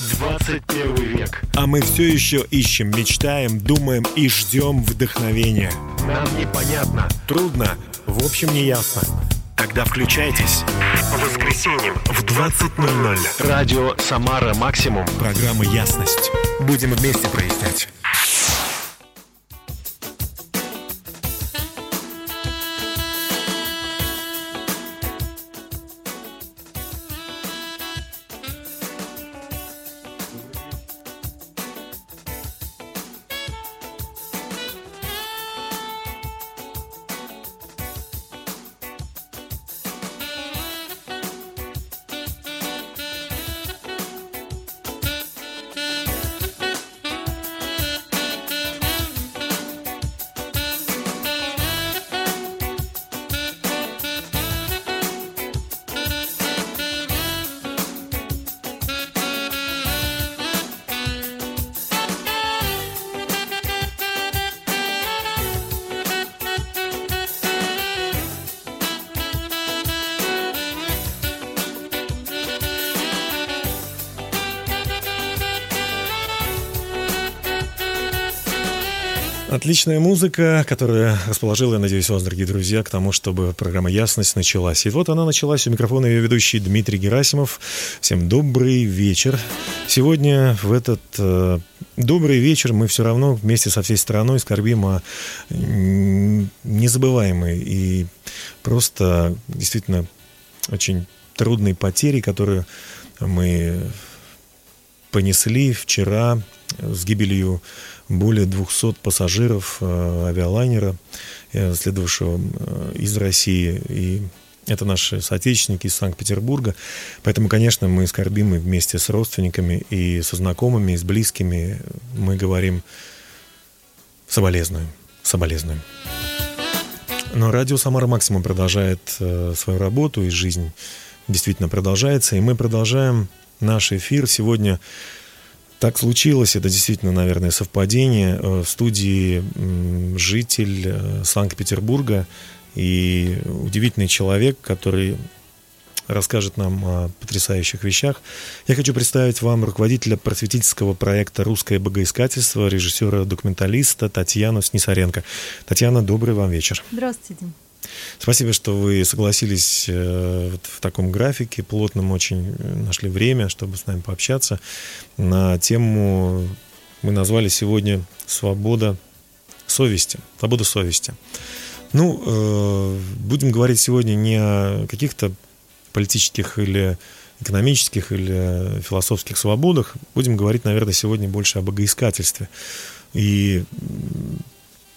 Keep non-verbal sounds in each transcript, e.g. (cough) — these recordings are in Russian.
21 век. А мы все еще ищем, мечтаем, думаем и ждем вдохновения. Нам непонятно. Трудно, в общем, не ясно. Тогда включайтесь. По воскресеньям в 20.00. Радио «Самара Максимум». Программа «Ясность». Будем вместе прояснять. Отличная музыка, которая расположила, я надеюсь, вас, дорогие друзья, к тому, чтобы программа «Ясность» началась. И вот она началась. У микрофона ее ведущий Дмитрий Герасимов. Всем добрый вечер. Сегодня в этот э, добрый вечер мы все равно вместе со всей страной скорбим о незабываемой и просто действительно очень трудной потере, которую мы понесли вчера с гибелью более 200 пассажиров э, авиалайнера, э, следовавшего э, из России. И это наши соотечественники из Санкт-Петербурга. Поэтому, конечно, мы скорбим и вместе с родственниками, и со знакомыми, и с близкими. Мы говорим соболезную, соболезную. Но радио «Самара Максимум» продолжает свою работу, и жизнь действительно продолжается. И мы продолжаем наш эфир. Сегодня так случилось, это действительно, наверное, совпадение. Э, в студии житель э, Санкт-Петербурга и удивительный человек, который расскажет нам о потрясающих вещах. Я хочу представить вам руководителя просветительского проекта «Русское богоискательство», режиссера-документалиста Татьяну Снисаренко. Татьяна, добрый вам вечер. Здравствуйте. Спасибо, что вы согласились э, в таком графике, плотном очень э, нашли время, чтобы с нами пообщаться на тему, мы назвали сегодня «Свобода совести». Свобода совести. Ну, э, будем говорить сегодня не о каких-то политических или экономических или философских свободах. Будем говорить, наверное, сегодня больше о богоискательстве. И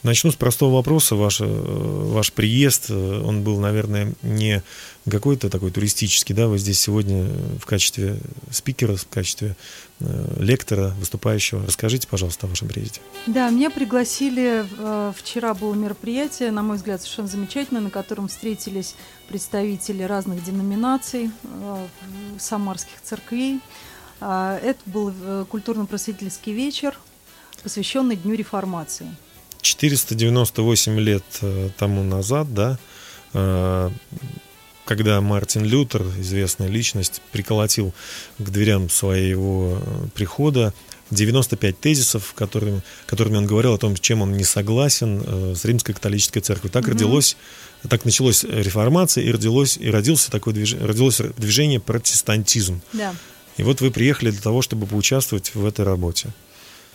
Начну с простого вопроса. Ваш, э, ваш приезд, э, он был, наверное, не какой-то такой туристический, да? Вы здесь сегодня в качестве спикера, в качестве э, лектора, выступающего. Расскажите, пожалуйста, о вашем приезде. Да, меня пригласили, вчера было мероприятие, на мой взгляд, совершенно замечательное, на котором встретились представители разных деноминаций, самарских церквей. Это был культурно-просветительский вечер, посвященный Дню реформации. 498 лет э, тому назад, да, э, когда Мартин Лютер, известная личность, приколотил к дверям своего э, прихода 95 тезисов, которыми, которыми он говорил о том, чем он не согласен с римской католической церковью. Так mm-hmm. родилось, так началась реформация и родилось и родился такое движение, родилось движение протестантизм. Да. И вот вы приехали для того, чтобы поучаствовать в этой работе.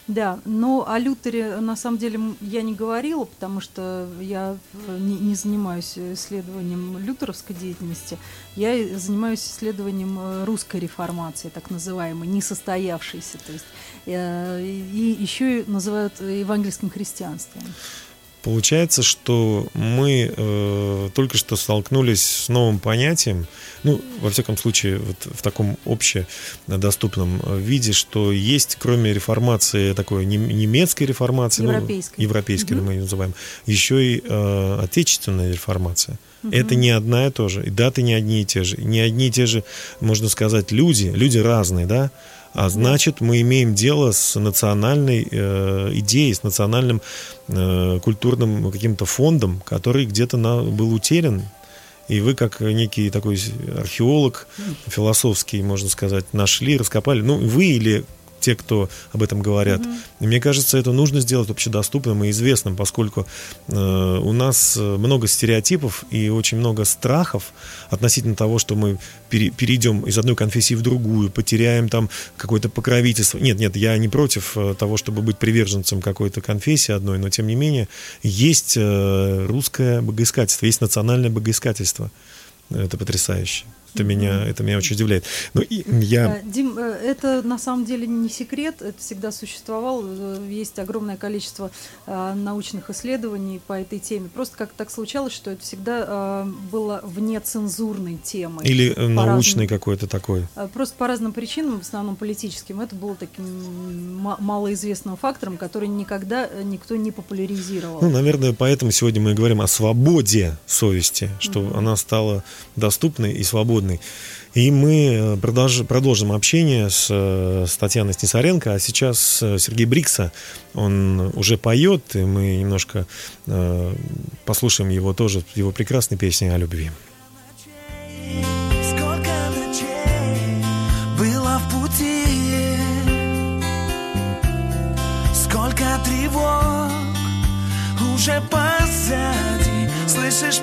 Да, но о Лютере на самом деле я не говорила, потому что я э, не, не занимаюсь исследованием лютеровской деятельности. Я занимаюсь исследованием э, русской реформации, так называемой, несостоявшейся. То есть, э, и еще называют евангельским христианством. Получается, что мы э, только что столкнулись с новым понятием, ну, во всяком случае, вот в таком общедоступном виде, что есть, кроме реформации, такой немецкой реформации, европейской, ну, европейской угу. мы ее называем, еще и э, отечественная реформация. Угу. Это не одна и то же, и даты не одни и те же, не одни и те же, можно сказать, люди, люди разные, да, а значит, мы имеем дело с национальной э, идеей, с национальным э, культурным каким-то фондом, который где-то на, был утерян. и вы, как некий такой археолог философский, можно сказать, нашли, раскопали. Ну, вы или те, кто об этом говорят. Mm-hmm. И мне кажется, это нужно сделать общедоступным и известным, поскольку э, у нас много стереотипов и очень много страхов относительно того, что мы пере, перейдем из одной конфессии в другую, потеряем там какое-то покровительство. Нет, нет, я не против э, того, чтобы быть приверженцем какой-то конфессии одной, но тем не менее есть э, русское богоискательство, есть национальное богоискательство. Это потрясающе. Это меня, это меня очень удивляет. Но ну, я... Э, Дим, э, это на самом деле не секрет, это всегда существовало. Э, есть огромное количество научных исследований по этой теме. Просто как так случалось, что это всегда было вне цензурной темы. Или научной какой-то такой. Просто по разным причинам, в основном политическим, это было таким малоизвестным фактором, который никогда никто не популяризировал. Ну, наверное, поэтому сегодня мы говорим о свободе совести, что mm-hmm. она стала доступной и свободной свободный. И мы э, продолж, продолжим общение с, э, с Татьяной Снисаренко, а сейчас э, Сергей Брикса, он уже поет, и мы немножко э, послушаем его тоже, его прекрасной песни о любви. Позади, слышишь,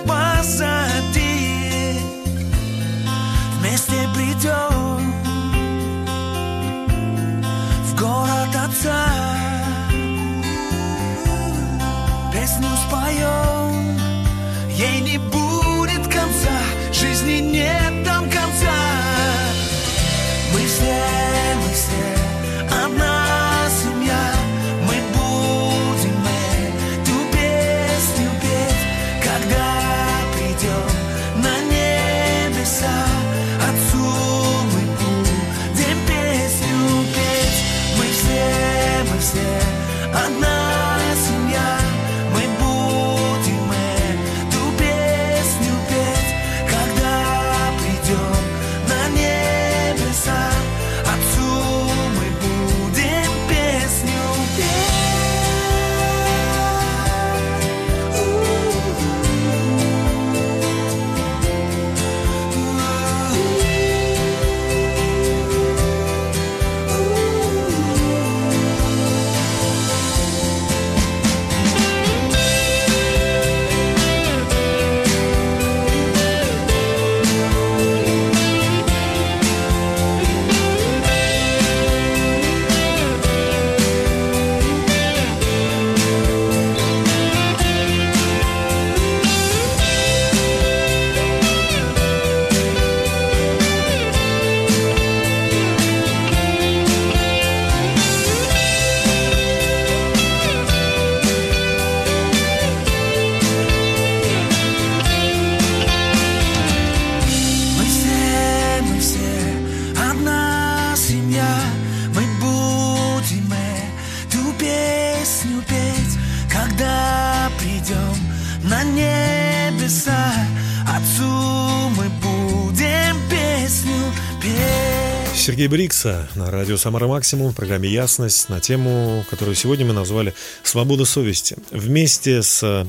Сергея Брикса на радио «Самара Максимум» в программе «Ясность» на тему, которую сегодня мы назвали «Свобода совести». Вместе с э,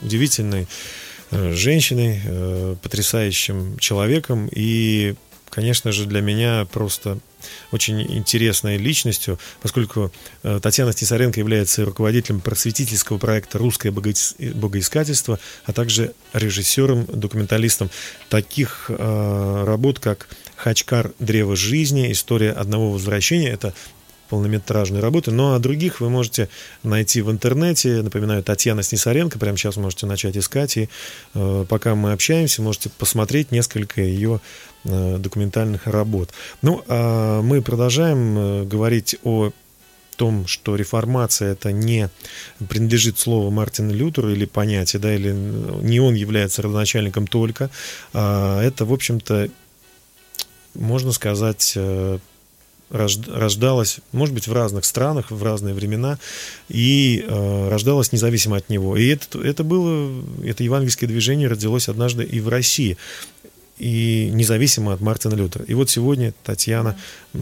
удивительной э, женщиной, э, потрясающим человеком и, конечно же, для меня просто очень интересной личностью, поскольку Татьяна Снисаренко является руководителем просветительского проекта «Русское богоискательство», а также режиссером, документалистом таких работ, как Хачкар «Древо жизни», «История одного возвращения». Это полнометражные работы. Ну а других вы можете найти в интернете. Напоминаю, Татьяна Снисаренко. Прямо сейчас можете начать искать. И э, пока мы общаемся, можете посмотреть несколько ее э, документальных работ. Ну, а мы продолжаем э, говорить о том, что реформация это не принадлежит слову Мартина Лютера или понятие, да, или не он является родоначальником только, а это, в общем-то, можно сказать, э, рождалась, может быть, в разных странах, в разные времена, и э, рождалась независимо от него. И это, это было, это евангельское движение родилось однажды и в России, и независимо от Мартина Лютера. И вот сегодня, Татьяна,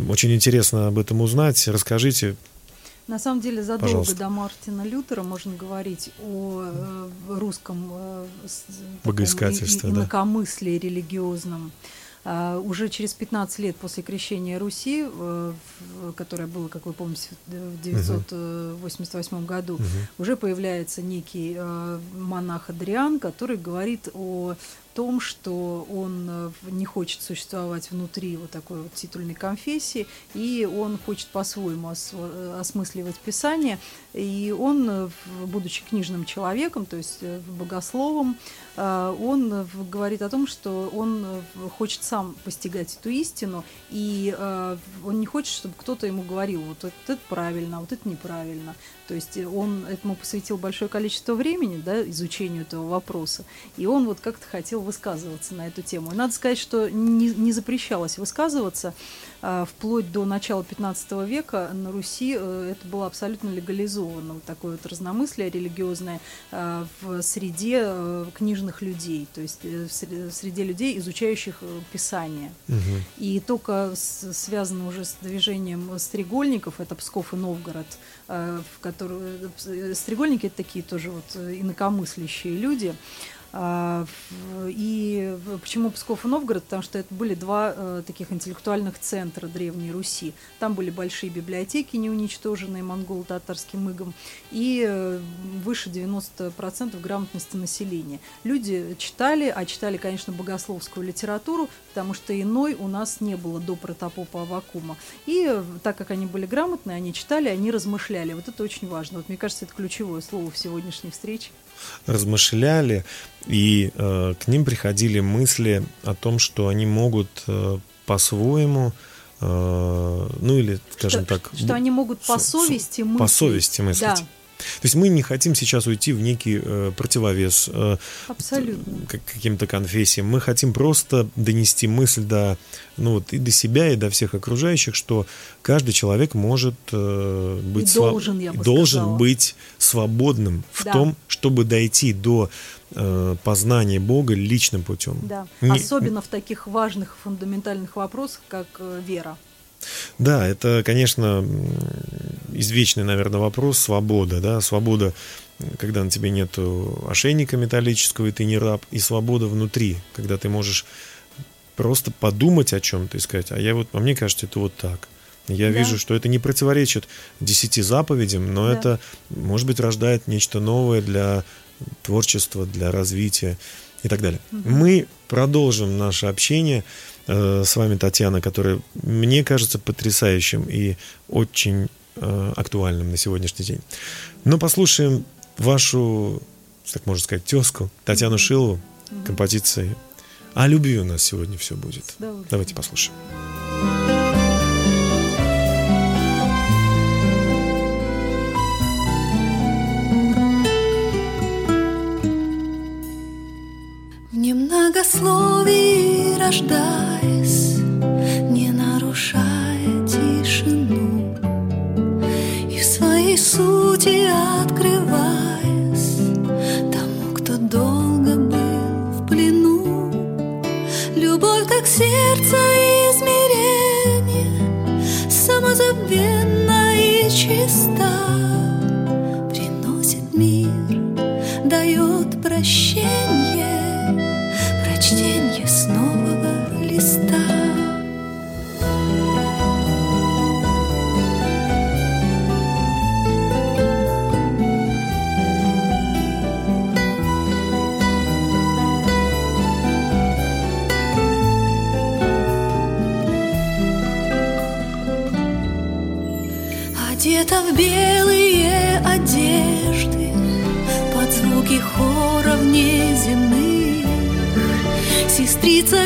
очень интересно об этом узнать. Расскажите, На самом деле, задолго Пожалуйста. до Мартина Лютера можно говорить о э, русском э, Богоискательстве, и- и- да. инакомыслии религиозном. А, Уже через 15 лет после крещения Руси, э, которое было, как вы помните, в 988 году, Мгм. уже появляется некий э, монах Адриан, который говорит о том, что он э, не хочет существовать внутри вот такой вот титульной конфессии, и он хочет по-своему ос- осмысливать Писание, и он, будучи книжным человеком, то есть богословом, он э, в- говорит о том, что он э, хочет сам постигать эту истину, и э, он не хочет, чтобы кто-то ему говорил, вот это правильно, а вот это неправильно. То есть он этому посвятил большое количество времени, да, изучению этого вопроса, и он вот как-то хотел высказываться на эту тему. И надо сказать, что не, не запрещалось высказываться, вплоть до начала 15 века на Руси э, это было абсолютно легализовано, вот такое вот разномыслие религиозное а, в среде э, книжных людей, то есть э, в сре- в среде людей, изучающих Писание. Мгм. И только связано уже с движением стрегольников, это Псков и Новгород, в которую э, стрегольники это такие тоже вот инакомыслящие люди. А, И почему Псков и Новгород? Потому что это были два э, таких интеллектуальных центра Древней Руси. Там были большие библиотеки, не уничтоженные монголо-татарским игом, и э, выше 90% грамотности населения. Люди читали, а читали, конечно, богословскую литературу, потому что иной у нас не было до протопопа Авакума. И э, так как они были грамотные, они читали, они размышляли. Вот это очень важно. Вот мне кажется, это ключевое слово в сегодняшней встрече. Размышляли, и э, к ним приходили мысли о том, что они могут э, по-своему, э, ну или, скажем что, так, что они могут по совести мыслить. по совести мыслить. Да, То есть мы не хотим сейчас уйти в некий э, противовес э, абсолютно. к каким-то конфессиям. Мы хотим просто донести мысль до, ну вот и до себя, и до всех окружающих, что каждый человек может э, быть И сва- должен, я бы должен сказала. быть свободным в Да. том, чтобы дойти до э, познания Бога личным путем. Да. Не- Особенно в таких важных фундаментальных вопросах, как э, вера. Да, это, конечно, извечный, наверное, вопрос свобода, да, свобода, когда на тебе нет ошейника металлического, и ты не раб, и свобода внутри, когда ты можешь просто подумать о чем-то и сказать, а я вот, а мне кажется, это вот так. Я Да. вижу, что это не противоречит десяти заповедям, но Да. это, может быть, рождает нечто новое для творчества, для развития и так далее. Мы продолжим наше общение э, с вами, Татьяна, которое мне кажется потрясающим и очень э, актуальным на сегодняшний день. Но послушаем вашу, так можно сказать, тезку Татьяну Шилову композиции «О любви у нас сегодня все будет». Давайте послушаем. В немногословии рождаясь, не нарушая тишину, И в своей сути открываясь тому, кто долго был в плену. Любовь как сердце измерение, самозабвенна и чиста, приносит мир, дает прощение, прочтение в белые одежды Под звуки хоров неземных Сестрица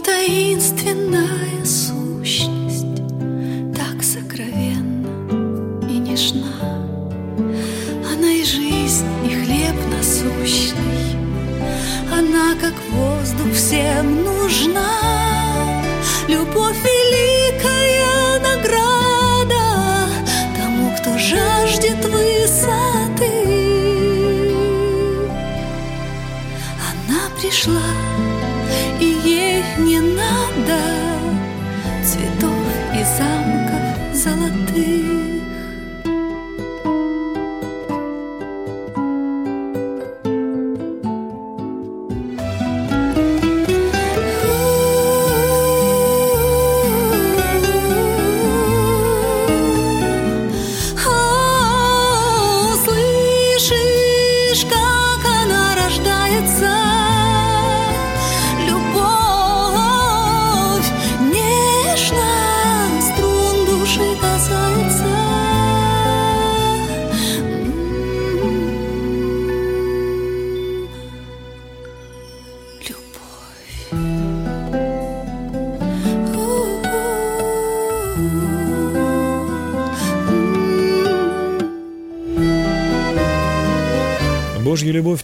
таинственная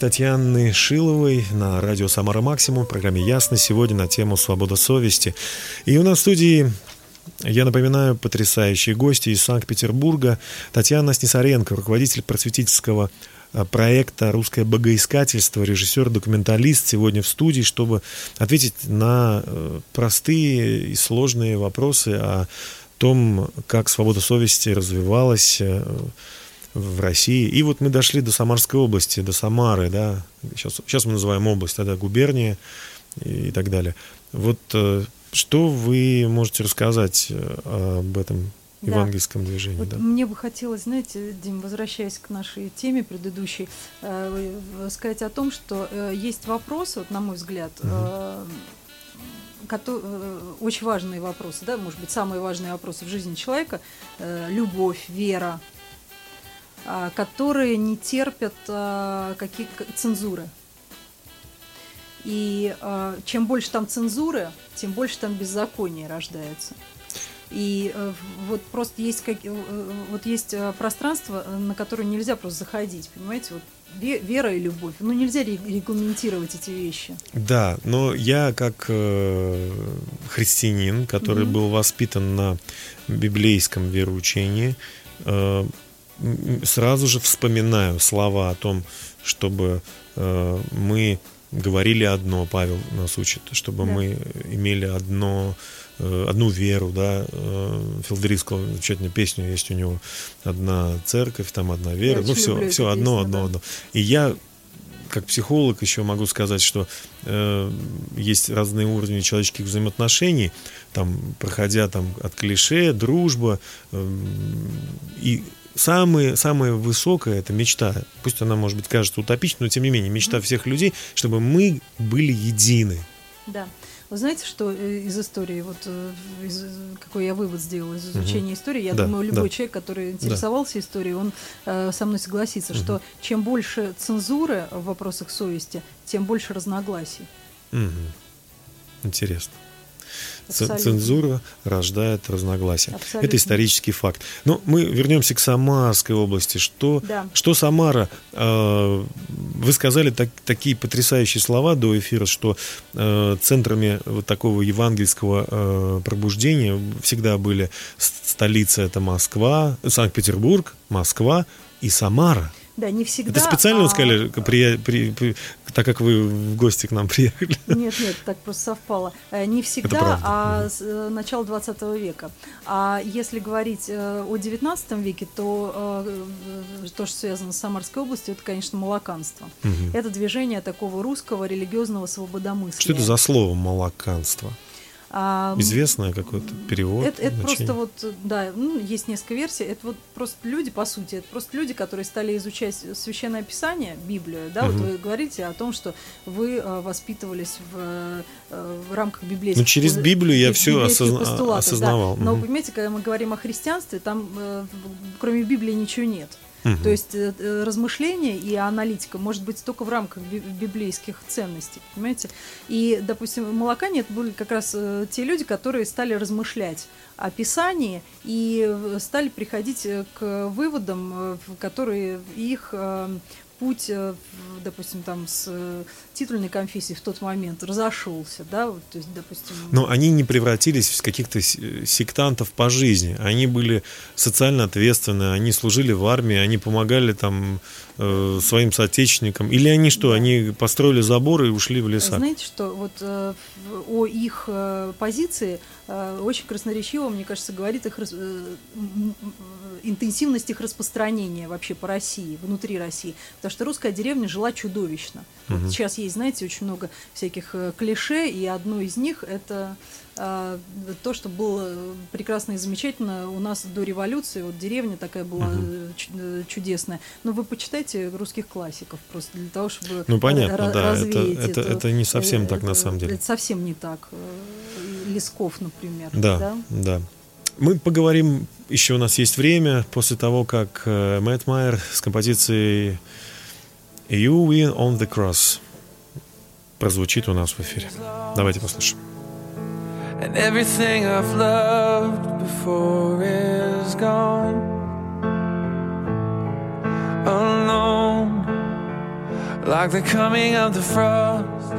Татьяны Шиловой на радио «Самара Максимум» в программе «Ясно» сегодня на тему «Свобода совести». И у нас в студии, я напоминаю, потрясающие гости из Санкт-Петербурга. Татьяна Снисаренко, руководитель просветительского э, проекта «Русское богоискательство», режиссер, документалист сегодня в студии, чтобы ответить на э, простые и сложные вопросы о том, как свобода совести развивалась э, в России. И вот мы дошли до Самарской области, до Самары, да, сейчас, сейчас мы называем область, тогда губерния и, так далее. Вот э, что вы можете рассказать э, об этом Да. евангельском движении? Вот да? Мне бы хотелось, знаете, Дим, возвращаясь к нашей теме предыдущей, э, сказать о том, что э, есть вопросы, вот, на мой взгляд, э, кото- э, очень важные вопросы, да, может быть, самые важные вопросы в жизни человека, э, любовь, вера, которые не терпят а, какие к- цензуры. И а, чем больше там цензуры, тем больше там беззакония рождается. И э, вот просто есть, как, э, вот есть э, пространство, э, на которое нельзя просто заходить, понимаете? Вот ве- вера и любовь. Ну, нельзя ре- регламентировать эти вещи. Да, но я как э, христианин, который Мгм. был воспитан на библейском вероучении, э, сразу же вспоминаю слова о том, чтобы э, мы говорили одно, Павел нас учит, чтобы Да. мы имели одно, э, одну веру, да, э, Филдерис сказал, замечательную песню есть у него, одна церковь, там одна вера, Я ну все, все одно, песню, одно, да. одно. И я как психолог еще могу сказать, что э, есть разные уровни человеческих взаимоотношений, там, проходя там, от клише, дружба, эм, и самое, самое высокое это мечта. Пусть она, может быть, кажется утопичной, но тем не менее, мечта всех людей, чтобы мы были едины. Да. Вы знаете, что э, из истории, вот э, из- какой я вывод сделала из изучения истории, я Да, думаю, любой да. человек, который интересовался историей, он э, со мной согласится, что чем больше цензуры в вопросах совести, тем больше разногласий. Мгм. Интересно. Абсолютно. Цензура рождает разногласия. Абсолютно. Это исторический факт. Но мы вернемся к Самарской области. Что, Да. что Самара? э, вы сказали так- такие потрясающие слова до эфира, что э, центрами вот такого евангельского э, пробуждения всегда были столица это Москва, Санкт-Петербург, Москва и Самара. Да, не всегда. Это специально а- сказали, при- при- при- так как вы в гости к нам приехали? Нет, нет, так просто совпало. Э, Не всегда, а с э, начала 20 века. А если говорить э, о 19 веке, то то, что связано с Самарской областью, это, конечно, молоканство. Мгм. Это движение такого русского религиозного свободомыслия. Что это за слово молоканство? А, Известное какой-то перевод. это, это значение. просто вот, да, ну, есть несколько версий. Это вот просто люди, по сути, это просто люди, которые стали изучать священное писание, Библию, да, вот Мгм. вы говорите о том, что вы э, воспитывались в, э, в рамках библейских... Ну, через Библию я библейских осозна- постулатов, да. осознавал. Но, Мгм. понимаете, когда мы говорим о христианстве, там э, кроме Библии ничего нет. То есть э, э, размышление и аналитика может быть только в рамках би- библейских ценностей, понимаете? И, допустим, молокане это были как раз э, те люди, которые стали размышлять о Писании и стали приходить к выводам, которые их путь, э, допустим, там с э, титульной конфессией в тот момент разошелся, да, вот, то есть, допустим... Но они не превратились в каких-то э, сектантов по жизни. Они были социально ответственны, они служили в армии, они помогали там э, своим соотечественникам. Или они что, Да. они построили забор и ушли в леса? Знаете, что вот э, о их э, позиции э, очень красноречиво, мне кажется, говорит их э, интенсивность их распространения вообще по России, внутри России. Потому что русская деревня жила чудовищно. Вот Мгм. сейчас есть, знаете, очень много всяких э, клише, и одно из них это э, то, что было прекрасно и замечательно у нас до революции. Вот деревня такая была э, чудесная. Но вы почитайте русских классиков просто для того, чтобы Ну, понятно, да, это- развеять это- эту- это не совсем э, так, на это- самом деле. Это совсем не так. Лесков, например. Да, да. Мы поговорим, еще у нас есть время, после того, как э, Мэтт Майер с композицией You Win on the Cross прозвучит у нас в эфире. Давайте послушаем. And everything I've loved before is gone. Alone, like the coming of the frost,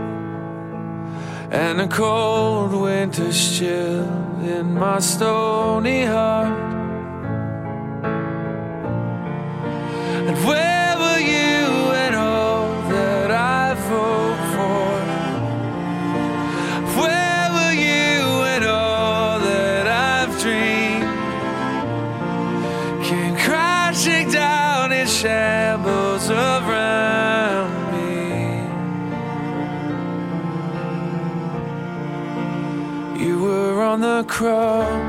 and a cold winter's chill in my stony heart. Cross.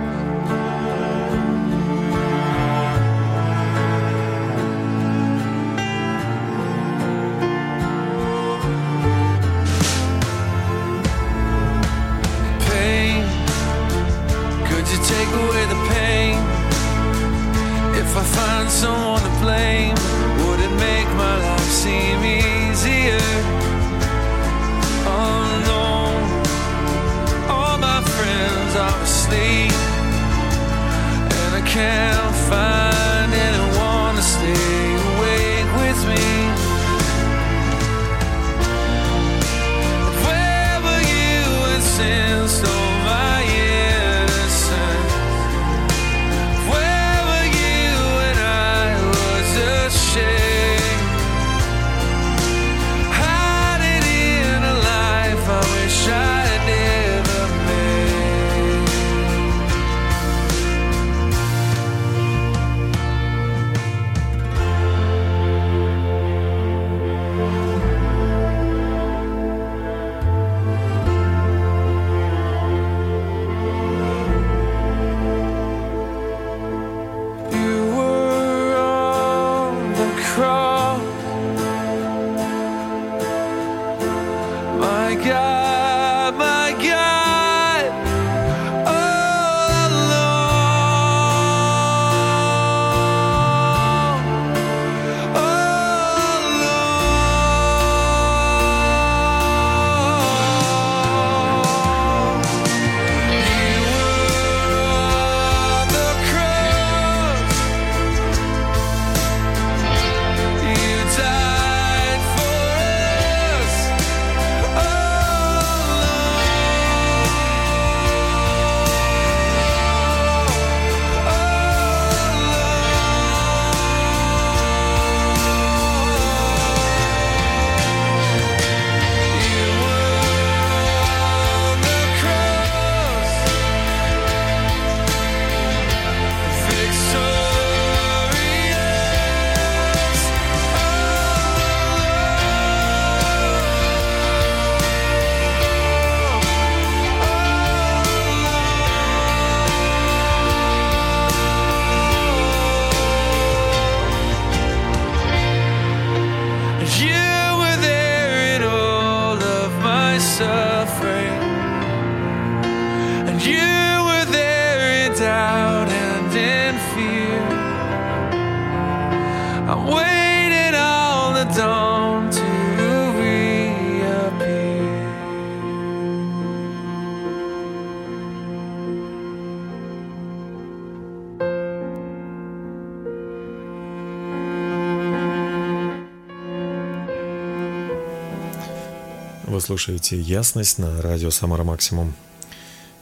Слушаете «Ясность» на радио «Самара Максимум».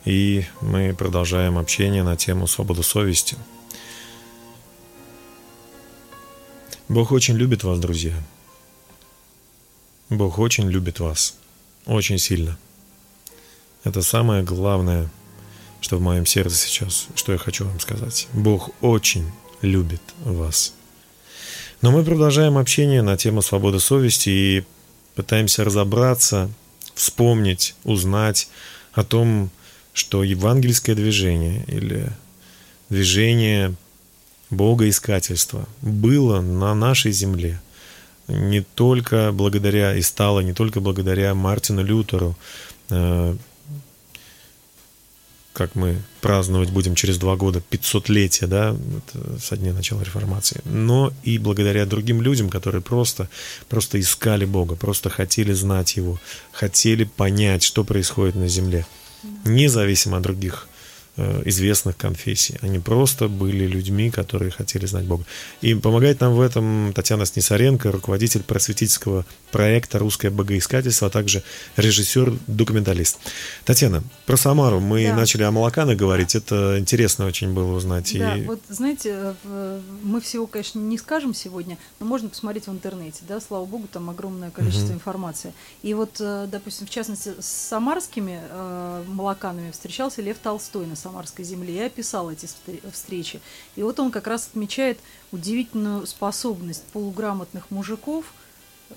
И мы продолжаем общение на тему свободы совести. Бог очень любит вас, друзья. Бог очень любит вас. Очень сильно. Это самое главное, что в моем сердце сейчас, что я хочу вам сказать. Бог очень любит вас. Но мы продолжаем общение на тему свободы совести и пытаемся разобраться, вспомнить, узнать о том, что евангельское движение или движение богоискательства было на нашей земле не только благодаря и стало не только благодаря Мартину Лютеру, э, как мы праздновать будем через два года 500-летие, да, со дня начала реформации, но и благодаря другим людям, которые просто, просто искали Бога, просто хотели знать Его, хотели понять, что происходит на земле, независимо от других известных конфессий. Они просто были людьми, которые хотели знать Бога. И помогает нам в этом Татьяна Снисаренко, руководитель просветительского проекта «Русское богоискательство», а также режиссер-документалист. Татьяна, про Самару мы да. начали о Малакана говорить. Это интересно очень было узнать. Да, и... вот знаете, мы всего, конечно, не скажем сегодня, но можно посмотреть в интернете. Да, слава богу, там огромное количество угу. информации. И вот, э, допустим, в частности, с самарскими э, молоканами встречался Лев Толстой на Самарской земле и описал эти встречи. И вот он как раз отмечает удивительную способность полуграмотных мужиков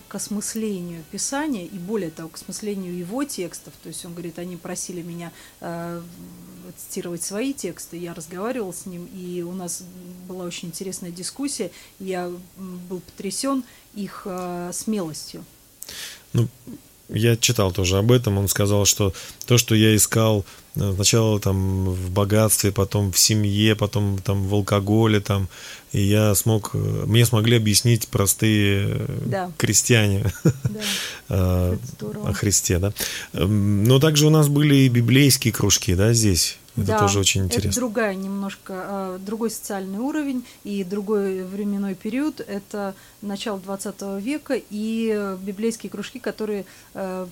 к осмыслению Писания и более того, к осмыслению его текстов. То есть он говорит, они просили меня э, цитировать свои тексты, я разговаривал с ним, и у нас была очень интересная дискуссия, я был потрясен их э, смелостью. Ну, я читал тоже об этом, он сказал, что то, что я искал э, сначала там в богатстве, потом в семье, потом там в алкоголе, там, и я смог, э, мне смогли объяснить простые э, да. крестьяне да. (laughs) о Христе, да. Эм, но также у нас были и библейские кружки, да, здесь. Это да, тоже очень интересно. Это другая немножко, а, другой социальный уровень и другой временной период. Это начало 20 века и библейские кружки, которые э,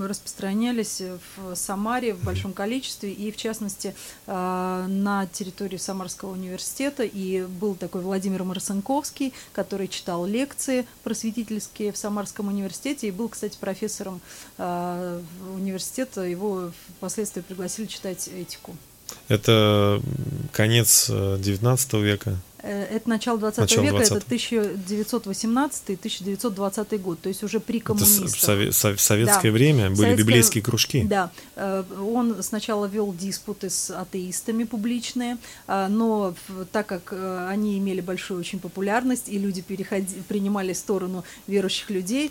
распространялись в Самаре в большом количестве и, в частности, э, на территории Самарского университета. И был такой Владимир Марсенковский, который читал лекции просветительские в Самарском университете и был, кстати, профессором университета. Его впоследствии пригласили читать этику. Это конец 19 века. Э, это начало 20 начало века, 20 это 1918-1920 год, то есть уже при коммунистах. Это в советское да. время были советское... библейские кружки. Да, э, он сначала вел диспуты с атеистами публичные, э, но так как они имели большую очень популярность, и люди переходи... принимали сторону верующих людей,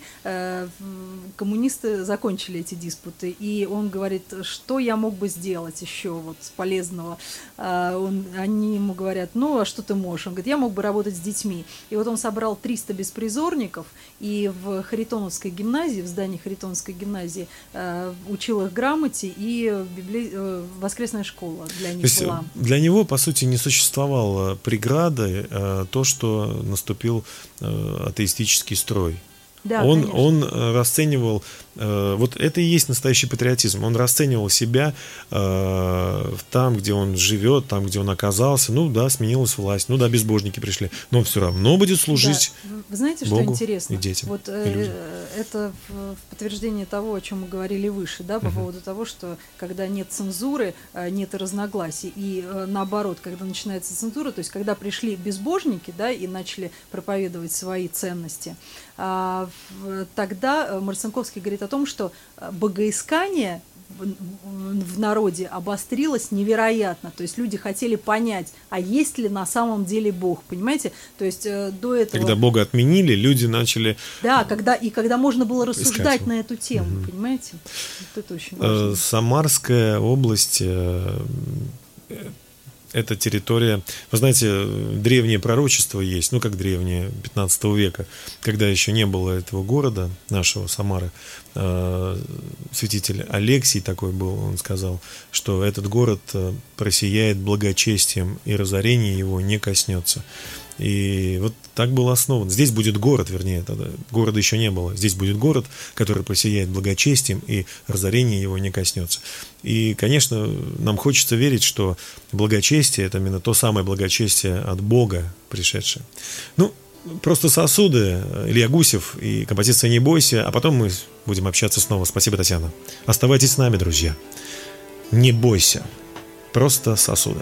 коммунисты закончили эти диспуты, и он говорит, что я мог бы сделать еще вот полезного. Он, они ему говорят, ну, а что ты можешь? Можешь? Он говорит, я мог бы работать с детьми. И вот он собрал 300 беспризорников, и в Харитоновской гимназии, в здании Харитоновской гимназии, э, учил их грамоте, и библи... э, воскресная школа для них То была. Для него, по сути, не существовало преграды э, то, что наступил э, атеистический строй. Да, он, он э, расценивал, э, вот это и есть настоящий патриотизм, он расценивал себя э, там, где он живет, там, где он оказался, ну да, сменилась власть, ну да, безбожники пришли, но все равно будет служить да. Вы знаете, что Богу интересно? и детям, вот и людям. это в подтверждение того, о чем мы говорили выше, да, по uh поводу того, что когда нет цензуры, нет разногласий, и наоборот, когда начинается цензура, то есть когда пришли безбожники, да, и начали проповедовать свои ценности, тогда э, Марцинковский говорит о том, что э, богоискание в народе обострилось невероятно. То есть люди хотели понять, а есть ли на самом деле Бог, понимаете? То есть э, до этого... Когда Бога отменили, люди начали... Да, когда, и когда можно было рассуждать на эту тему, угу. понимаете? Вот это очень важно. Самарская область эта территория... Вы знаете, древнее пророчество есть, ну как древнее, 15 века, когда еще не было этого города, нашего Самары, э, святитель Алексий такой был, он сказал, что этот город э, просияет благочестием, и разорение его не коснется. И вот так был основан. Здесь будет город, вернее, тогда города еще не было. Здесь будет город, который просияет благочестием, и разорение его не коснется. И, конечно, нам хочется верить, что благочестие – это именно то самое благочестие от Бога пришедшее. Ну, просто сосуды, Илья Гусев и композиция «Не бойся», а потом мы будем общаться снова. Спасибо, Татьяна. Оставайтесь с нами, друзья. Не бойся. Просто сосуды.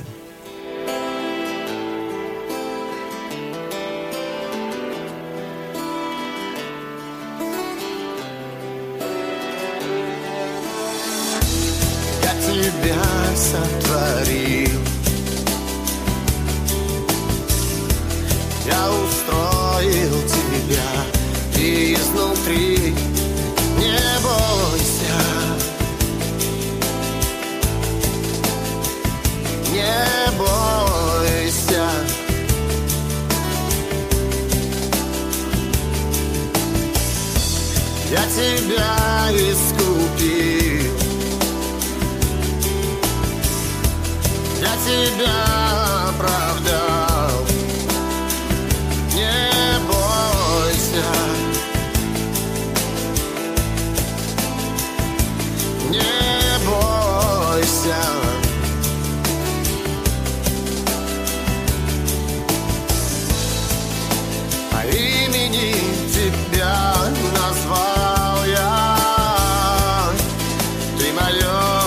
Ты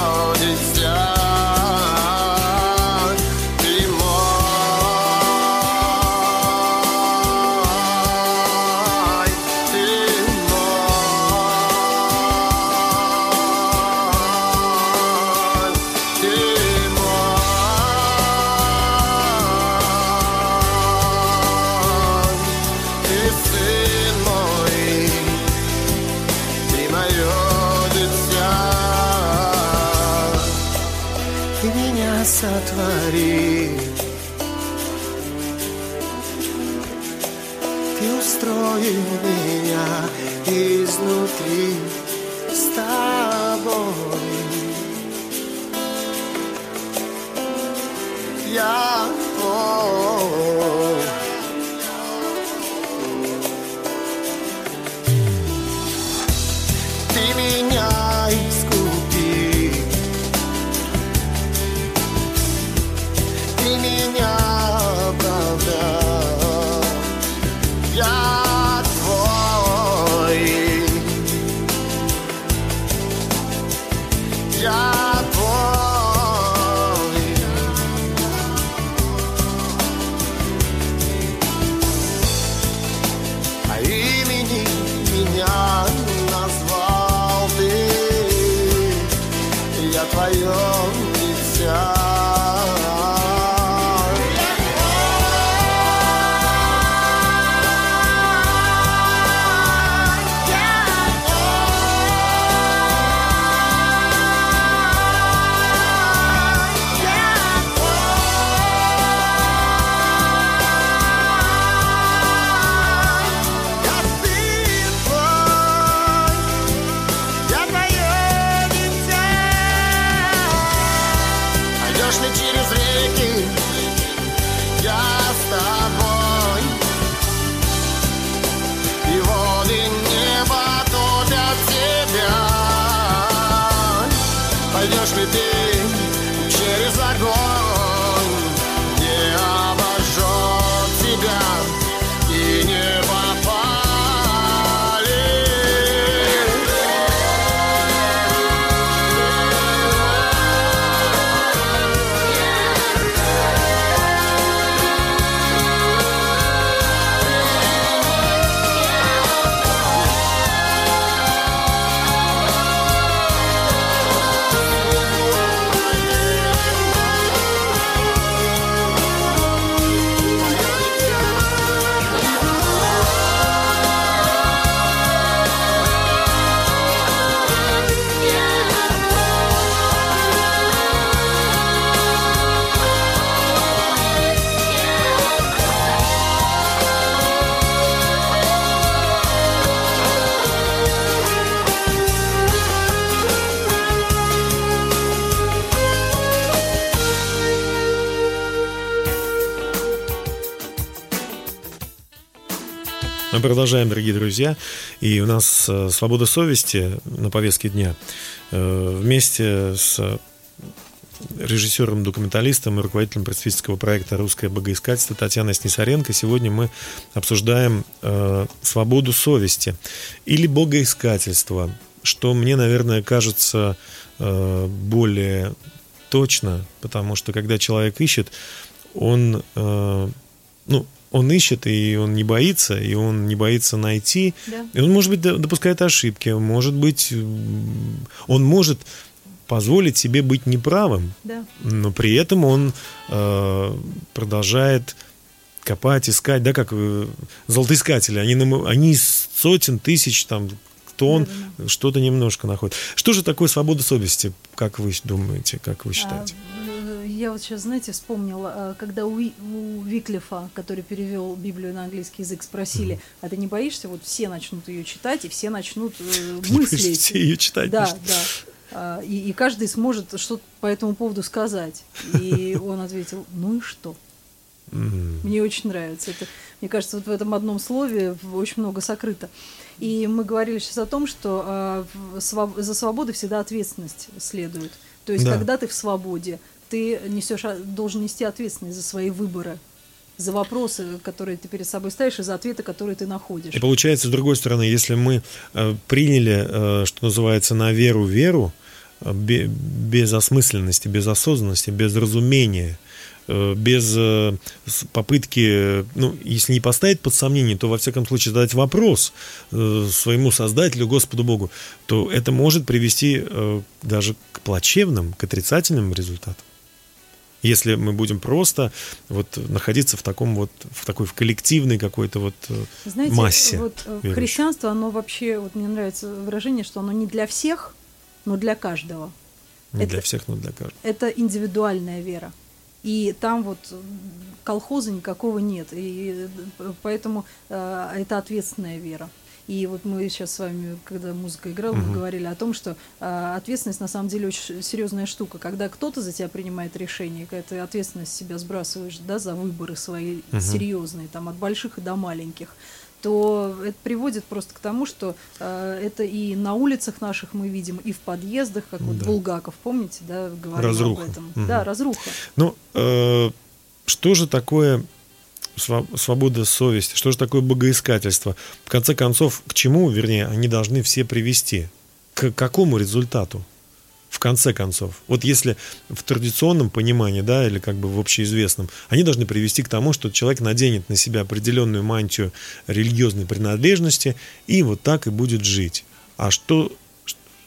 продолжаем, дорогие друзья. И у нас э, свобода совести на повестке дня. Э, Вместе с режиссером, документалистом и руководителем представительского проекта «Русское богоискательство» Татьяной Снисаренко. Сегодня мы обсуждаем э, свободу совести или богоискательство, что мне, наверное, кажется более точно, потому что когда человек ищет, он, э, ну, он ищет, и он не боится, и он не боится найти. Да. И он, может быть, до- допускает ошибки, может быть, он может позволить себе быть неправым, Да. но при этом он э, продолжает копать, искать, да, как э, золотоискатели, они, нам- они сотен тысяч там тонн Да-да-да. что-то немножко находят. Что же такое свобода совести, как вы думаете, как вы считаете? А, Я вот сейчас, знаете, вспомнила, а, когда у, у Виклифа, который перевел Библию на английский язык, спросили, а ты не боишься, вот все начнут ее читать, и все начнут э, мыслить. Все ее читать. Да, может. да. А, И, и каждый сможет что-то по этому поводу сказать. И он ответил, ну и что? Мне очень нравится. Это, мне кажется, вот в этом одном слове очень много сокрыто. И мы говорили сейчас о том, что в своб- за свободу всегда ответственность следует. То есть, Да. когда ты в свободе, ты несешь, а- должен нести ответственность за свои выборы, за вопросы, которые ты перед собой ставишь, и за ответы, которые ты находишь. И получается, с другой стороны, если мы э, приняли, э, что называется, на веру веру, э, бе- без осмысленности, без осознанности, без разумения, э, без э, попытки, ну, если не поставить под сомнение, то во всяком случае задать вопрос э, своему Создателю, Господу Богу, то это может привести даже к плачевным, к отрицательным результатам. Если мы будем просто вот находиться в таком вот, в такой в коллективной какой-то вот э, Знаете, массе вот э, верующих. христианство, оно вообще, вот мне нравится выражение, что оно не для всех, но для каждого. Не Это- для всех, но для каждого. это индивидуальная вера. И там вот колхоза никакого нет. И э, поэтому э, это ответственная вера. И вот мы сейчас с вами, когда музыка играла, мы говорили о том, что э, ответственность на самом деле очень серьезная штука. Когда кто-то за тебя принимает решение, когда ты ответственность себя сбрасываешь да, за выборы свои серьезные, там, от больших и до маленьких, то это приводит просто к тому, что э, это и на улицах наших мы видим, и в подъездах, как вот Да. Булгаков, помните, да, говорил Разруха. об этом. Мгм. Да, разруха. Ну, э, что же такое свобода совести? Что же такое богоискательство? В конце концов, к чему, вернее, они должны все привести? К какому результату? В конце концов. Вот если в традиционном понимании, да, или как бы в общеизвестном, они должны привести к тому, что человек наденет на себя определенную мантию религиозной принадлежности и вот так и будет жить. А что,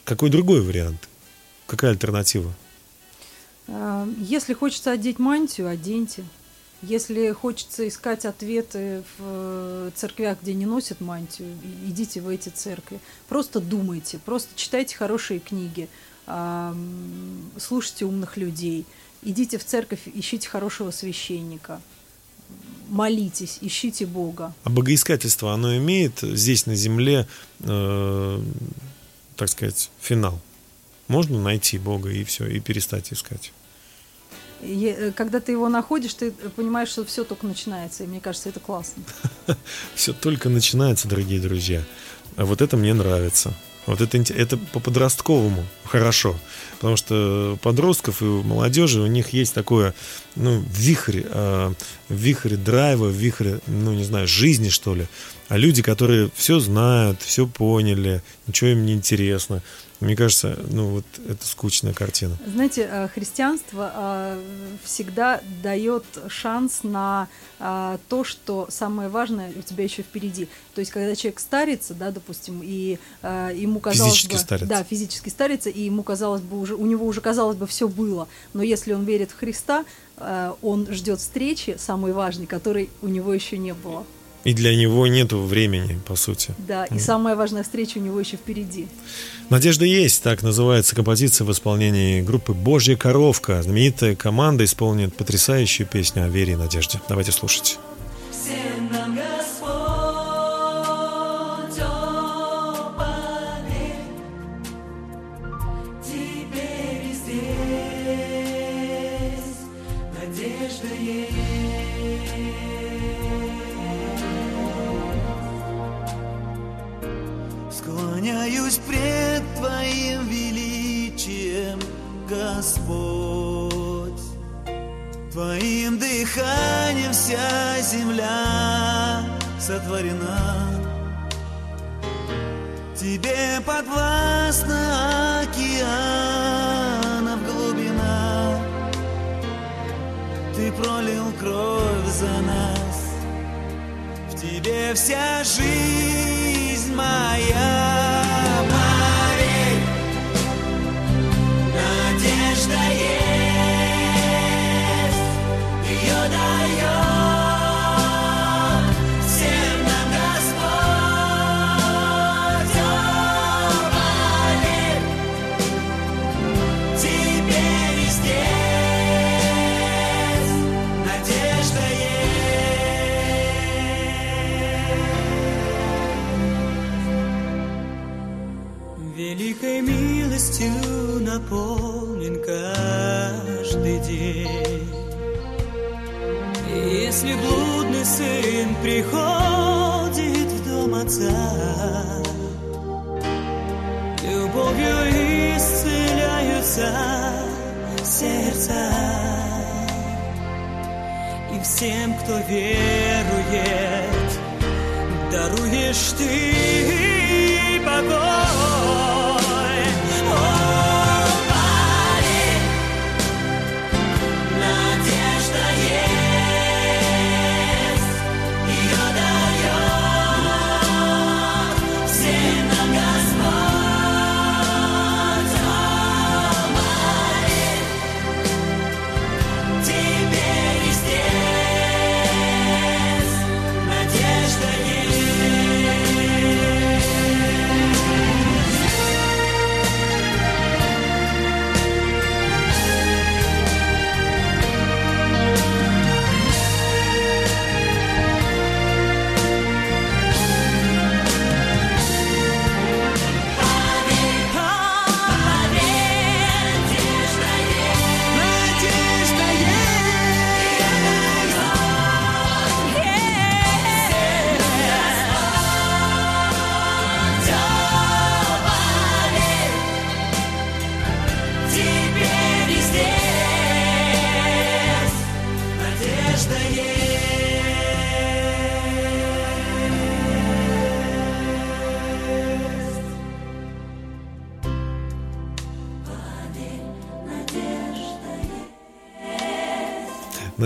какой другой вариант? Какая альтернатива? А, Если хочется одеть мантию, оденьте. Если хочется искать ответы в э, церквях, где не носят мантию, идите в эти церкви. Просто думайте, просто читайте хорошие книги, слушайте умных людей, идите в церковь, ищите хорошего священника, молитесь, ищите Бога. А богоискательство, оно имеет здесь на земле, э, так сказать, финал? Можно найти Бога и все, и перестать искать? Э, когда ты его находишь, ты понимаешь, что все только начинается, и мне кажется, это классно. (laughs) Все только начинается, дорогие друзья. А вот это мне нравится. Вот это, это по-подростковому хорошо. Потому что подростков и молодежи у них есть такое, ну, вихрь, э, вихрь драйва, вихрь, ну, не знаю, жизни, что ли. А люди, которые все знают, все поняли, ничего им не интересно. Мне кажется, ну, вот это скучная картина. Знаете, э, христианство э, всегда дает шанс на э, то, что самое важное у тебя еще впереди. То есть, когда человек старится, да, допустим, и ему казалось Физически бы, старится. да, физически старится, и ему казалось бы уже, у него уже казалось бы все было, но если он верит в Христа, он ждет встречи самой важной, которой у него еще не было. И для него нету времени, по сути. Да, и самая важная встреча у него еще впереди. Надежда есть, так называется композиция в исполнении группы «Божья коровка». Знаменитая команда исполнит потрясающую песню о вере и надежде. Давайте слушать. Всем нам дыханием вся земля сотворена. Тебе подвластна океанов глубина. Ты пролил кровь за нас. В тебе вся жизнь моя.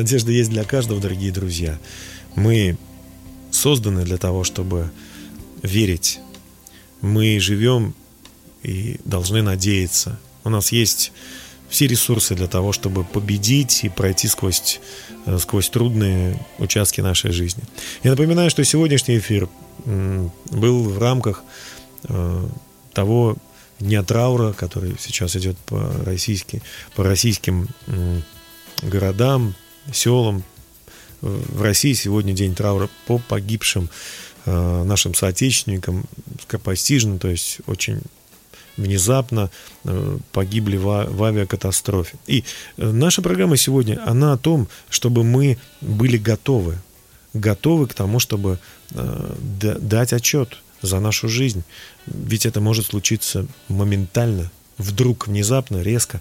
Надежда есть для каждого, дорогие друзья. Мы созданы для того, чтобы верить. Мы живем и должны надеяться. У нас есть все ресурсы для того, чтобы победить и пройти сквозь, э, сквозь трудные участки нашей жизни. Я напоминаю, что сегодняшний эфир был в рамках э, того дня траура, который сейчас идет по, по российским городам, селам. В России сегодня день траура по погибшим э, нашим соотечественникам скоропостижно, то есть очень внезапно э, погибли в, а- в авиакатастрофе. И э, наша программа сегодня, она о том, чтобы мы были готовы, готовы к тому, чтобы э, да- дать отчет за нашу жизнь. Ведь это может случиться моментально, вдруг, внезапно, резко.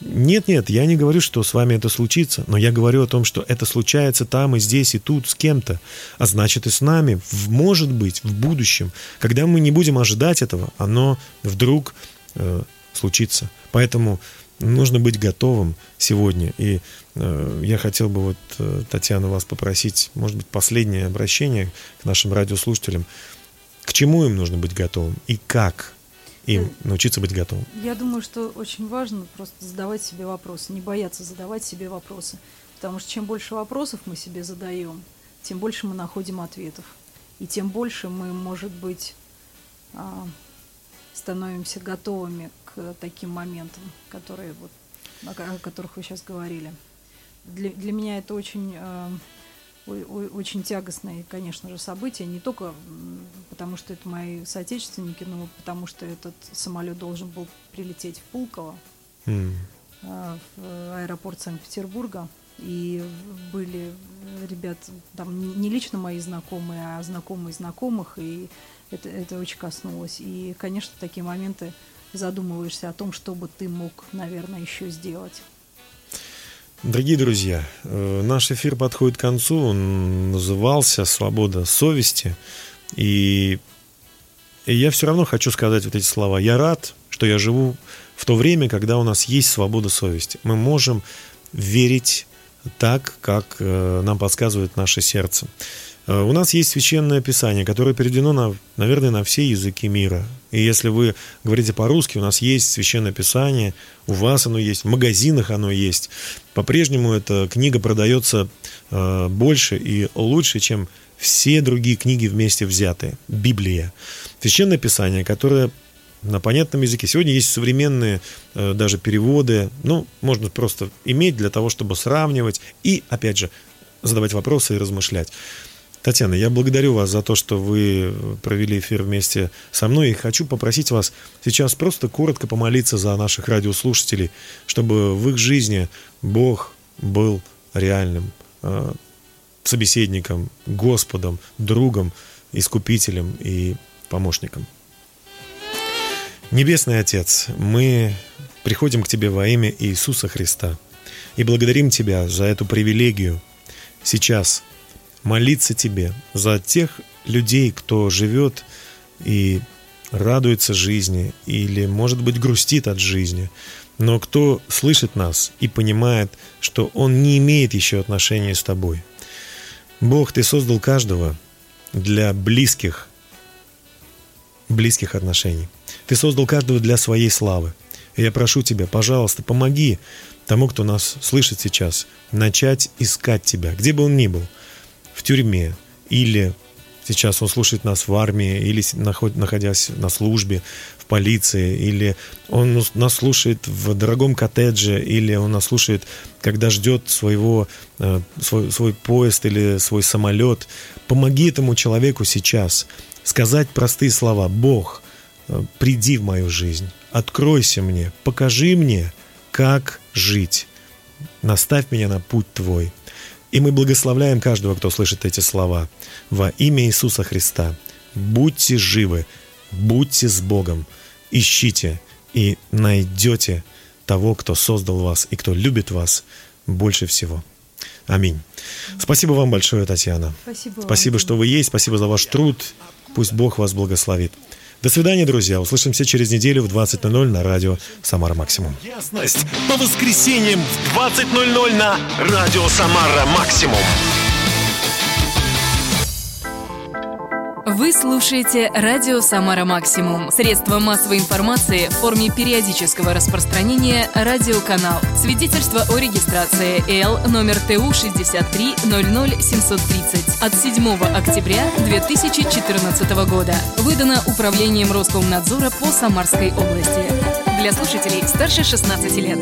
Нет, нет, я не говорю, что с вами это случится, но я говорю о том, что это случается там и здесь, и тут, с кем-то. А значит, и с нами, в- может быть, в будущем, когда мы не будем ожидать этого, оно вдруг э, случится. Поэтому нужно быть готовым сегодня. И э, я хотел бы вот, э, Татьяна, вас попросить, может быть, последнее обращение к нашим радиослушателям. К чему им нужно быть готовым и как им научиться быть готовым? Я думаю, что очень важно просто задавать себе вопросы, не бояться задавать себе вопросы. Потому что чем больше вопросов мы себе задаем, тем больше мы находим ответов. И тем больше мы, может быть, а, становимся готовыми к таким моментам, которые вот, о ко- о которых вы сейчас говорили. Для, для меня это очень, э, очень тягостное, конечно же, событие, не только потому, что это мои соотечественники, но потому что этот самолет должен был прилететь в Пулково, э, в аэропорт Санкт-Петербурга. И были ребят, там не- лично мои знакомые, а знакомые знакомых, и это, это очень коснулось. И, конечно, такие моменты задумываешься о том, что бы ты мог, наверное, еще сделать. Дорогие друзья, э, наш эфир подходит к концу. Он назывался «Свобода совести». И, и я все равно хочу сказать вот эти слова. Я рад, что я живу в то время, когда у нас есть свобода совести. Мы можем верить так, как э, нам подсказывает наше сердце. Э, у нас есть священное писание, которое переведено, на, наверное, на все языки мира. И если вы говорите по-русски, у нас есть священное писание, у вас оно есть, в магазинах оно есть. По-прежнему эта книга продается э, больше и лучше, чем все другие книги вместе взятые. Библия. Священное писание, которое на понятном языке. Сегодня есть современные э, даже переводы. Ну, можно просто иметь для того, чтобы сравнивать и, опять же, задавать вопросы и размышлять. Татьяна, я благодарю вас за то, что вы провели эфир вместе со мной. И хочу попросить вас сейчас просто коротко помолиться за наших радиослушателей, чтобы в их жизни Бог был реальным э, собеседником, Господом, другом, искупителем и помощником. Небесный Отец, мы приходим к Тебе во имя Иисуса Христа и благодарим Тебя за эту привилегию сейчас – молиться Тебе за тех людей, кто живет и радуется жизни или, может быть, грустит от жизни, но кто слышит нас и понимает, что он не имеет еще отношения с Тобой. Бог, Ты создал каждого для близких, близких отношений. Ты создал каждого для своей славы. И я прошу Тебя, пожалуйста, помоги тому, кто нас слышит сейчас, начать искать Тебя, где бы он ни был – в тюрьме, или сейчас он слушает нас в армии, или находясь на службе в полиции, или он нас слушает в дорогом коттедже, или он нас слушает, когда ждет своего, э, свой, свой поезд или свой самолет. Помоги этому человеку сейчас сказать простые слова. Бог, э, приди в мою жизнь, откройся мне, покажи мне, как жить. Наставь меня на путь Твой. И мы благословляем каждого, кто слышит эти слова. Во имя Иисуса Христа. Будьте живы, будьте с Богом, ищите и найдете того, кто создал вас и кто любит вас больше всего. Аминь. Спасибо вам большое, Татьяна. Спасибо. Спасибо, вам. что вы есть. Спасибо за ваш труд. Пусть Бог вас благословит. До свидания, друзья. Услышимся через неделю в 20.00 на радио «Самара Максимум». Ясность по воскресеньям в 20.00 на Радио Самара Максимум. Вы слушаете радио «Самара Максимум». Средство массовой информации в форме периодического распространения радиоканал. Свидетельство о регистрации Л номер ТУ 63 730 от 7 октября 2014 года. Выдано Управлением Роскомнадзора по Самарской области. Для слушателей старше 16 лет.